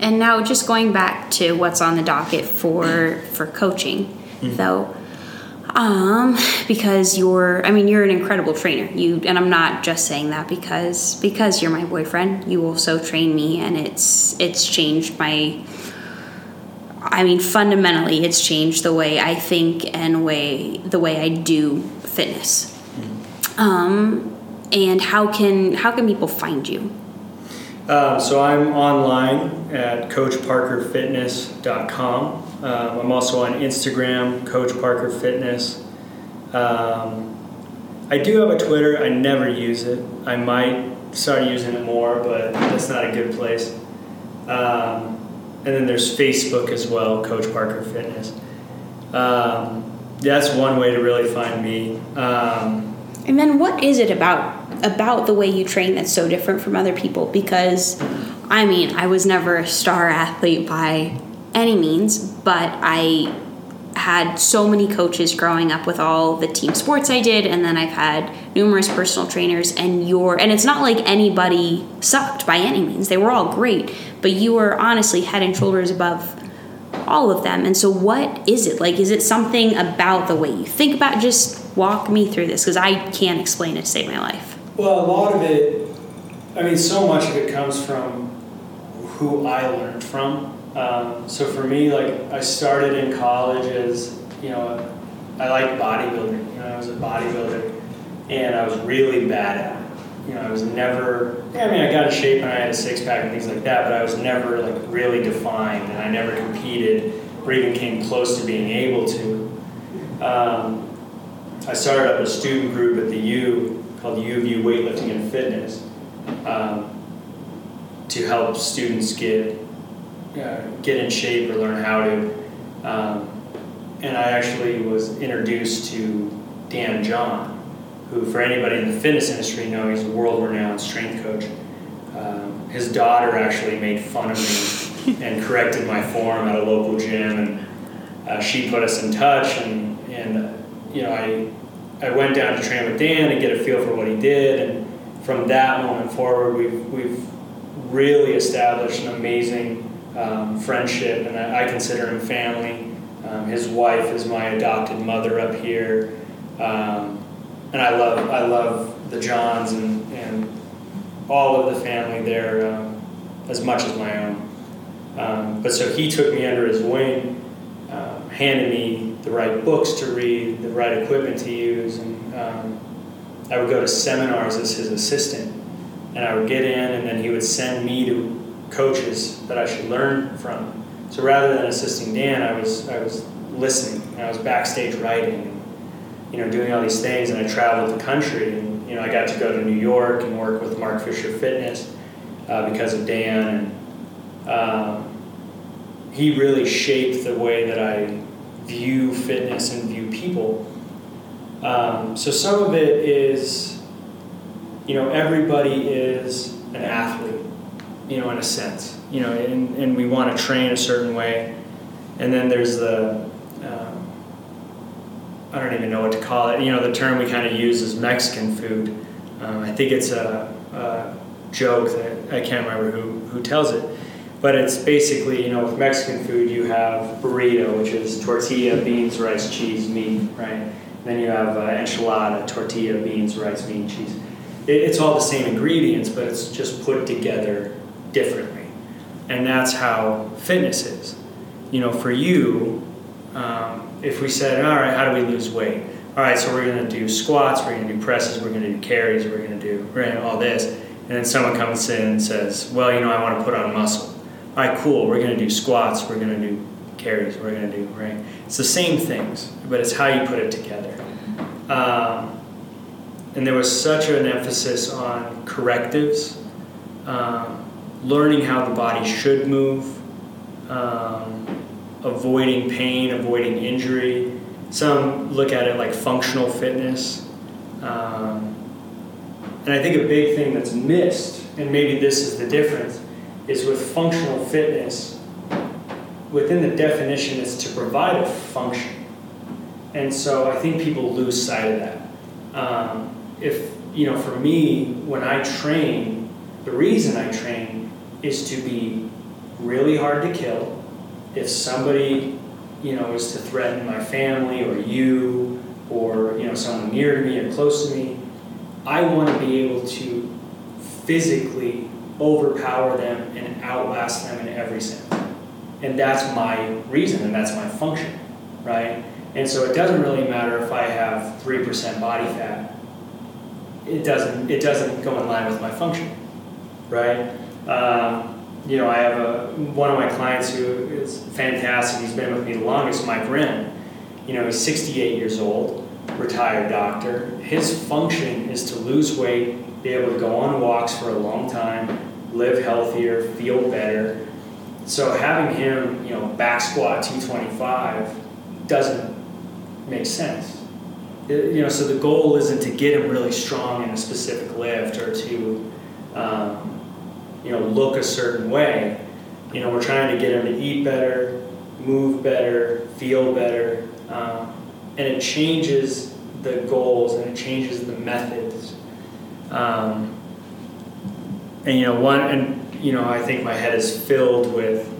And now, just going back to what's on the docket for for coaching, mm-hmm. though, um, because you're, I mean, you're an incredible trainer. You and I'm not just saying that because because you're my boyfriend. You also train me, and it's it's changed my I mean, fundamentally, it's changed the way I think and way the way I do fitness. Mm-hmm. Um, and how can how can people find you? Um, so I'm online at coachparkerfitness.com. Um, I'm also on Instagram, Coach Parker Fitness. Um, I do have a Twitter. I never use it. I might start using it more, but that's not a good place. Um, and then there's Facebook as well, Coach Parker Fitness. Um, that's one way to really find me. Um, And then what is it about about the way you train that's so different from other people? Because I mean, I was never a star athlete by any means, but I had so many coaches growing up with all the team sports I did and then I've had numerous personal trainers and your and it's not like anybody sucked by any means. They were all great, but you were honestly head and shoulders above all of them. And so, what is it? Like, is it something about the way you think about? Just walk me through this because I can't explain it to save my life. Well, a lot of it, I mean, so much of it comes from who I learned from. Um, so for me, like, I started in college as, you know, I liked bodybuilding. You know, I was a bodybuilder and I was really bad at it. You know, I was never, I mean, I got in shape and I had a six pack and things like that, but I was never, like, really defined and I never competed or even came close to being able to. Um, I started up a student group at the U called U of U Weightlifting and Fitness um, to help students get uh, get in shape or learn how to. Um, and I actually was introduced to Dan John, who, for anybody in the fitness industry, know he's a world-renowned strength coach. Um, his daughter actually made fun of me and corrected my form at a local gym, and uh, she put us in touch. And, and you know, I I went down to train with Dan and get a feel for what he did, and from that moment forward, we've we've really established an amazing um, friendship, and I, I, consider him family. Um, his wife is my adopted mother up here, um, and I love I love the Johns and, and all of the family there um, as much as my own. Um, but so he took me under his wing, um, handed me the right books to read, the right equipment to use, and I would go to seminars as his assistant, and I would get in, and then he would send me to coaches that I should learn from. So rather than assisting Dan, I was I was listening. And I was backstage writing, and, you know, doing all these things. And I traveled the country, and you know, I got to go to New York and work with Mark Fisher Fitness uh, because of Dan, and um, he really shaped the way that I view fitness and view people. Um, so some of it is, you know, everybody is an athlete you know, in a sense, you know, and, and we want to train a certain way. And then there's the, um, I don't even know what to call it, you know, the term we kind of use is Mexican food. Um, I think it's a, a, joke that I can't remember who, who tells it. But it's basically, you know, with Mexican food, you have burrito, which is tortilla, beans, rice, cheese, meat, right? Then you have uh, enchilada, tortilla, beans, rice, meat, cheese. It, it's all the same ingredients, but it's just put together differently. And that's how fitness is. You know, for you, um, if we said, all right, how do we lose weight? All right, so we're going to do squats, we're going to do presses, we're going to do carries, we're going to do we're gonna do all this. And then someone comes in and says, well, you know, I want to put on muscle. All right, cool, we're going to do squats, we're going to do carries, we're going to do, right? It's the same things, but it's how you put it together. Um, and there was such an emphasis on correctives. Um, learning how the body should move, um, avoiding pain, avoiding injury. Some look at it like functional fitness. Um, and I think a big thing that's missed, and maybe this is the difference, is with functional fitness, within the definition is to provide a function. And so I think people lose sight of that. Um, if, you know, for me, when I train, the reason I train is to be really hard to kill. If somebody, you know, is to threaten my family or you or, you know, someone near to me or close to me, I want to be able to physically overpower them and outlast them in every sense. And that's my reason and that's my function, right? And so it doesn't really matter if I have 3% body fat. it doesn't it doesn't go in line with my function, right? Um, you know, I have a one of my clients who is fantastic. He's been with me the longest, Mike Wren. You know, he's 68 years old, retired doctor. His function is to lose weight, be able to go on walks for a long time, live healthier, feel better. So having him, you know, back squat 225 doesn't make sense. It- you know, so the goal isn't to get him really strong in a specific lift or to, um, you know, look a certain way. You know, we're trying to get him to eat better, move better, feel better, um, and it changes the goals and it changes the methods. Um, and you know, one, and you know, I think my head is filled with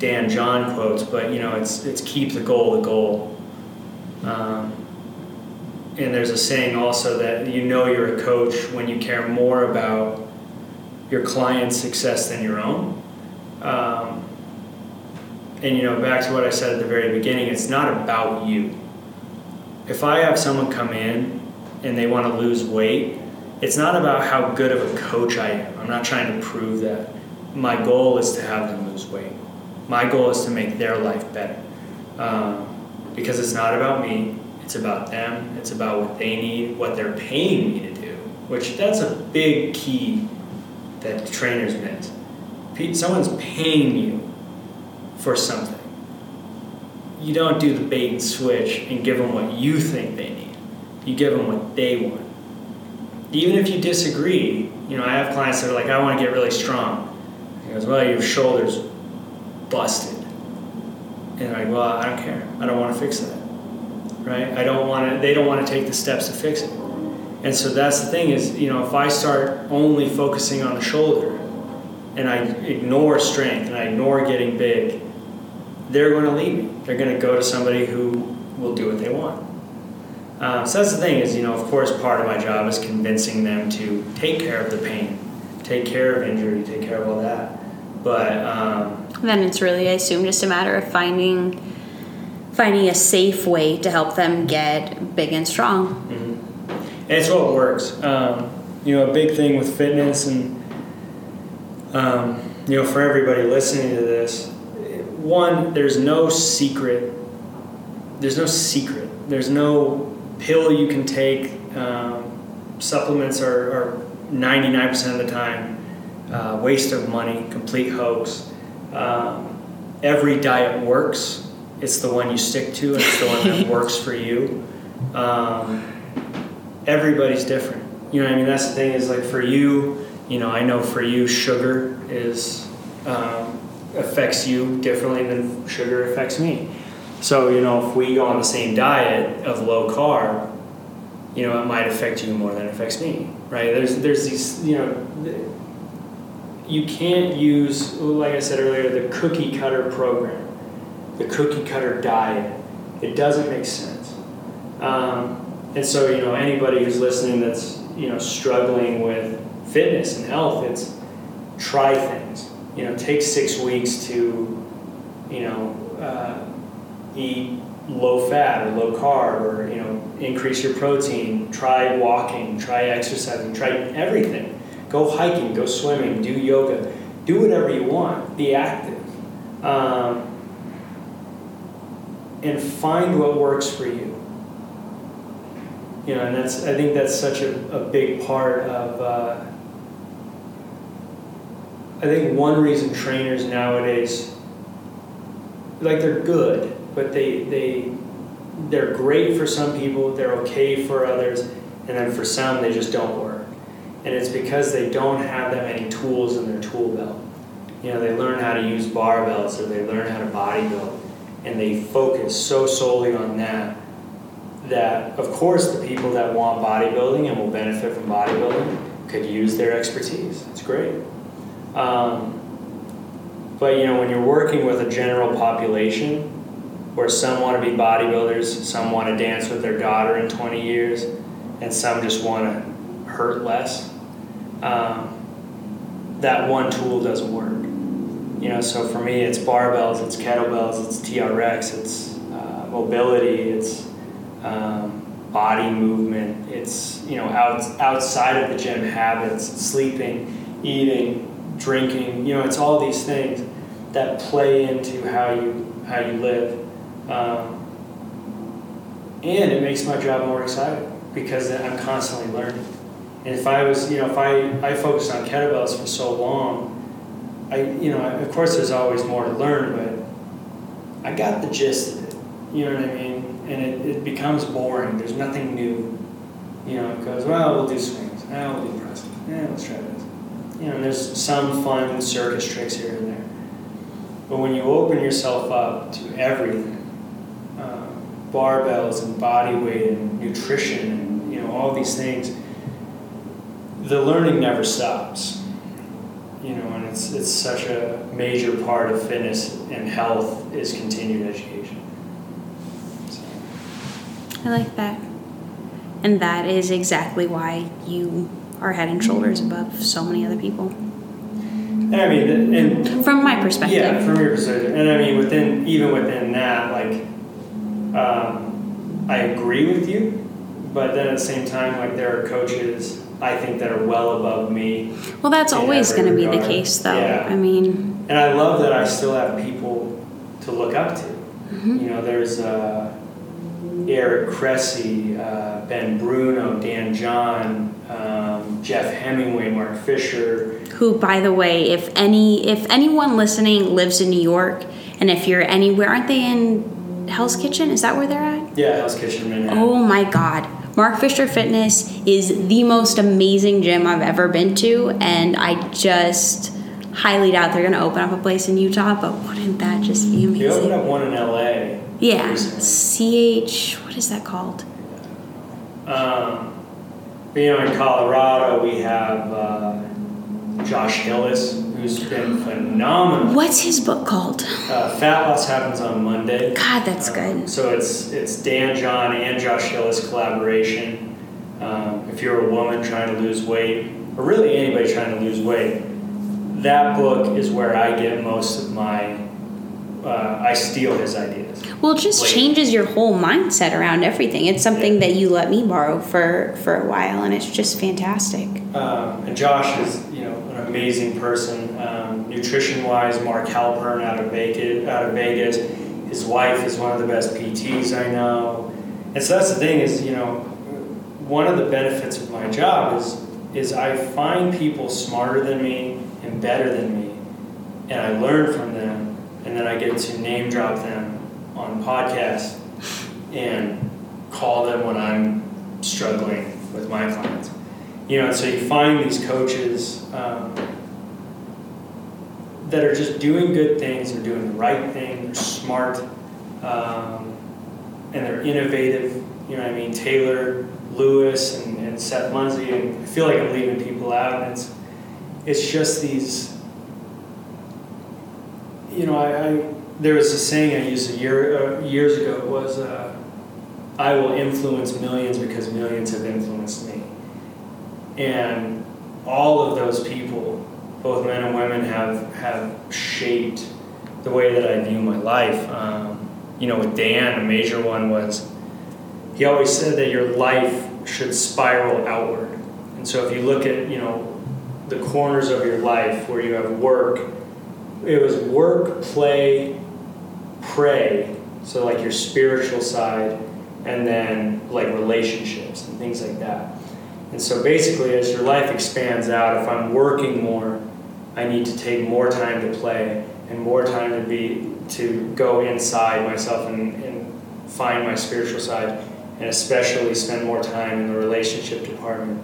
Dan John quotes, but you know, it's it's keep the goal the goal. Um, and there's a saying also that you know you're a coach when you care more about your client's success than your own. Um, and you know, back to what I said at the very beginning, it's not about you. If I have someone come in and they want to lose weight, it's not about how good of a coach I am. I'm not trying to prove that. My goal is to have them lose weight. My goal is to make their life better. Um, because it's not about me, it's about them, it's about what they need, what they're paying me to do, which that's a big key that trainers miss. Someone's paying you for something. You don't do the bait and switch and give them what you think they need. You give them what they want. Even if you disagree, you know, I have clients that are like, I want to get really strong. He goes, Well, your shoulder's busted. And they're like, Well, I don't care. I don't want to fix that. Right? I don't want to, they don't want to take the steps to fix it. And so that's the thing is, you know, if I start only focusing on the shoulder and I ignore strength and I ignore getting big, they're going to leave me. They're going to go to somebody who will do what they want. Um, so that's the thing is, you know, of course, part of my job is convincing them to take care of the pain, take care of injury, take care of all that. But um, Then it's really, I assume, just a matter of finding finding a safe way to help them get big and strong. And it's what works. Um, you know, a big thing with fitness, and um, you know, for everybody listening to this, one, there's no secret. There's no secret. There's no pill you can take. Um, supplements are, are 99% of the time uh, waste of money, complete hoax. Um, every diet works. It's the one you stick to, and it's the one that works for you. Um, everybody's different. You know what I mean? That's the thing is like for you, you know, I know for you, sugar is um, affects you differently than sugar affects me. So, you know, if we go on the same diet of low carb, you know, it might affect you more than it affects me, right? There's, there's these, you know, you can't use, like I said earlier, the cookie cutter program, the cookie cutter diet. It doesn't make sense. Um, and so, you know, anybody who's listening that's, you know, struggling with fitness and health, it's try things. You know, take six weeks to, you know, uh, eat low fat or low carb or, you know, increase your protein. Try walking, try exercising, try everything. Go hiking, go swimming, do yoga, do whatever you want. Be active. Um, and find what works for you you know, and that's I think that's such a, a big part of. Uh, I think one reason trainers nowadays, like they're good, but they they they're great for some people, they're okay for others, and then for some they just don't work, and it's because they don't have that many tools in their tool belt. You know, they learn how to use barbells or they learn how to body build, and they focus so solely on that that of course the people that want bodybuilding and will benefit from bodybuilding could use their expertise. It's great. Um, but you know, when you're working with a general population where some want to be bodybuilders, some want to dance with their daughter in 20 years, and some just want to hurt less, um, that one tool doesn't work. You know, so for me, it's barbells, it's kettlebells, it's TRX, it's uh, mobility, it's um, body movement. It's you know out, outside of the gym habits, sleeping, eating, drinking. You know, it's all these things that play into how you how you live, um, and it makes my job more exciting because I'm constantly learning. And if I was, you know, if I I focused on kettlebells for so long, I you know, of course, there's always more to learn, but I got the gist of it. You know what I mean? And it, it becomes boring. There's nothing new. You know, it goes, well, we'll do swings. Well, we'll do press. Yeah, let's try this. You know, there's some fun circus tricks here and there. But when you open yourself up to everything, uh, barbells and body weight and nutrition and you know all these things, the learning never stops. You know, and it's it's such a major part of fitness and health is continued education. So. I like that. And that is exactly why you are head and shoulders above so many other people. And I mean, and From my perspective. Yeah, from your perspective, and I mean, within even within that, like, um, I agree with you, but then at the same time, like, there are coaches I think that are well above me, Well, that's always going to be the case, though. Yeah. I mean, and I love that I still have people to look up to. mhm. You know, there's uh, Eric Cressey, uh, Ben Bruno, Dan John, um, Jeff Hemingway, Mark Fisher. who, by the way, if any, if anyone listening lives in New York, and if you're anywhere, aren't they in Hell's Kitchen? Is that where they're at? Yeah, Hell's Kitchen Manhattan. Oh my God. Mark Fisher Fitness is the most amazing gym I've ever been to, and I just highly doubt they're going to open up a place in Utah, but wouldn't that just be He opened amazing? up one in LA. Yeah. recently. CH, what is that called? Um, you know, in Colorado, we have uh, Josh Hillis, who's been phenomenal. What's his book called? Uh, Fat Loss happens on Monday. God, that's Um, good. So it's it's Dan John and Josh Hillis collaboration. Um, if you're a woman trying to lose weight, or really anybody trying to lose weight, that book is where I get most of my. Uh, I steal his ideas. Well, it just Like- changes your whole mindset around everything. It's something that you let me borrow for for a while, and it's just fantastic. Um, and Josh is, you know, an amazing person. Um, nutrition-wise, Mark Halpern out of Vegas, out of Vegas. His wife is one of the best PTs I know. And so that's the thing is, you know, one of the benefits of my job is is I find people smarter than me and better than me, and I learn from them, and then I get to name drop them on podcasts and call them when I'm struggling with my clients you know, and so you find these coaches um, that are just doing good things, they're doing the right thing, they're smart, um, and they're innovative. You know what I mean? Taylor Lewis and, and Seth Munzie, and I feel like I'm leaving people out, and it's, it's just these, you know, I, I there was a saying I used a year, uh, years ago was, uh, I will influence millions because millions have influenced me and all of those people, both men and women, have have shaped the way that I view my life. Um, you know, with Dan, a major one was he always said that your life should spiral outward. And so, if you look at you know the corners of your life where you have work, it was work, play, pray. So like your spiritual side, and then like relationships and things like that. And so basically, as your life expands out, if I'm working more, I need to take more time to play and more time to be to go inside myself and, and find my spiritual side, and especially spend more time in the relationship department.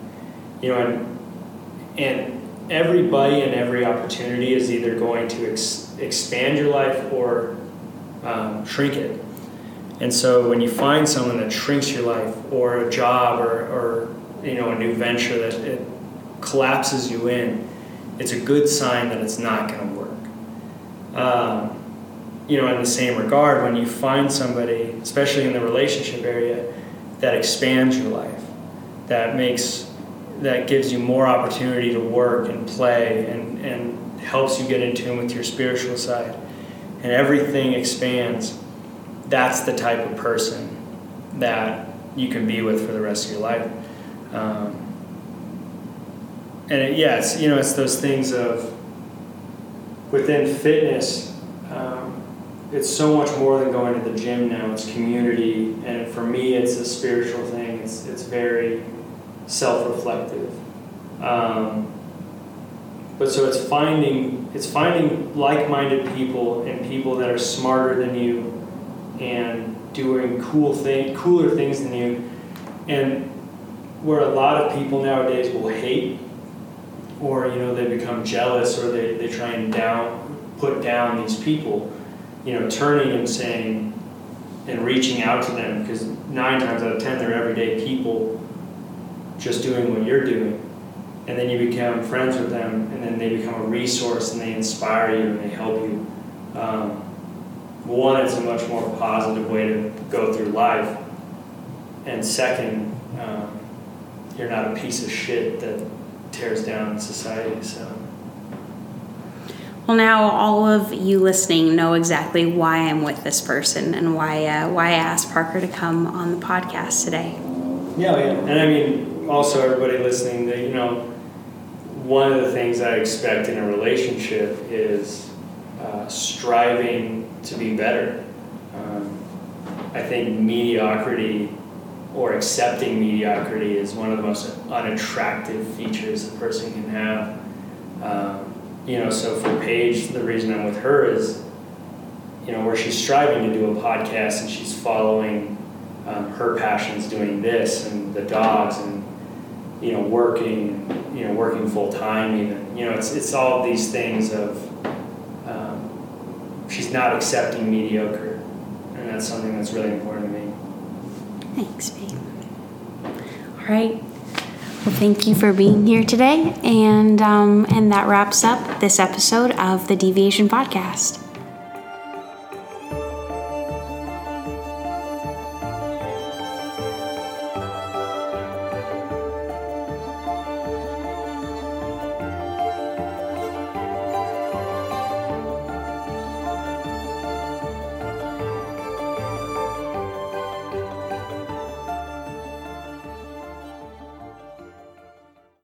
You know, and and everybody and every opportunity is either going to ex- expand your life or um, shrink it. And so when you find someone that shrinks your life, or a job, or, or you know a new venture that it collapses you in, it's a good sign that it's not going to work. Um, you know, in the same regard, when you find somebody, especially in the relationship area, that expands your life, that makes that gives you more opportunity to work and play and, and helps you get in tune with your spiritual side and everything expands that's the type of person that you can be with for the rest of your life. Um, and it, yeah, it's you know it's those things of within fitness. Um, it's so much more than going to the gym now. It's community, and for me, it's a spiritual thing. It's it's very self-reflective. Um, but so it's finding it's finding like-minded people and people that are smarter than you and doing cool thing cooler things than you and where a lot of people nowadays will hate or you know they become jealous or they, they try and down put down these people you know turning and saying and reaching out to them because nine times out of ten they're everyday people just doing what you're doing. And then you become friends with them and then they become a resource and they inspire you and they help you. Um, one it's a much more positive way to go through life. And second um, you're not a piece of shit that tears down society. So. Well, now all of you listening know exactly why I'm with this person and why uh, why I asked Parker to come on the podcast today. Yeah, yeah, and I mean, also everybody listening, that you know, one of the things I expect in a relationship is uh, striving to be better. Um, I think mediocrity or accepting mediocrity is one of the most unattractive features a person can have. Um, you know, so for Paige, the reason I'm with her is, you know, where she's striving to do a podcast and she's following um, her passions doing this and the dogs and, you know, working, you know, working full time even. You know, it's, it's all these things of um, she's not accepting mediocre. And that's something that's really important. Thanks, babe. All right. Well, thank you for being here today, and um, and that wraps up this episode of the Deviation Podcast.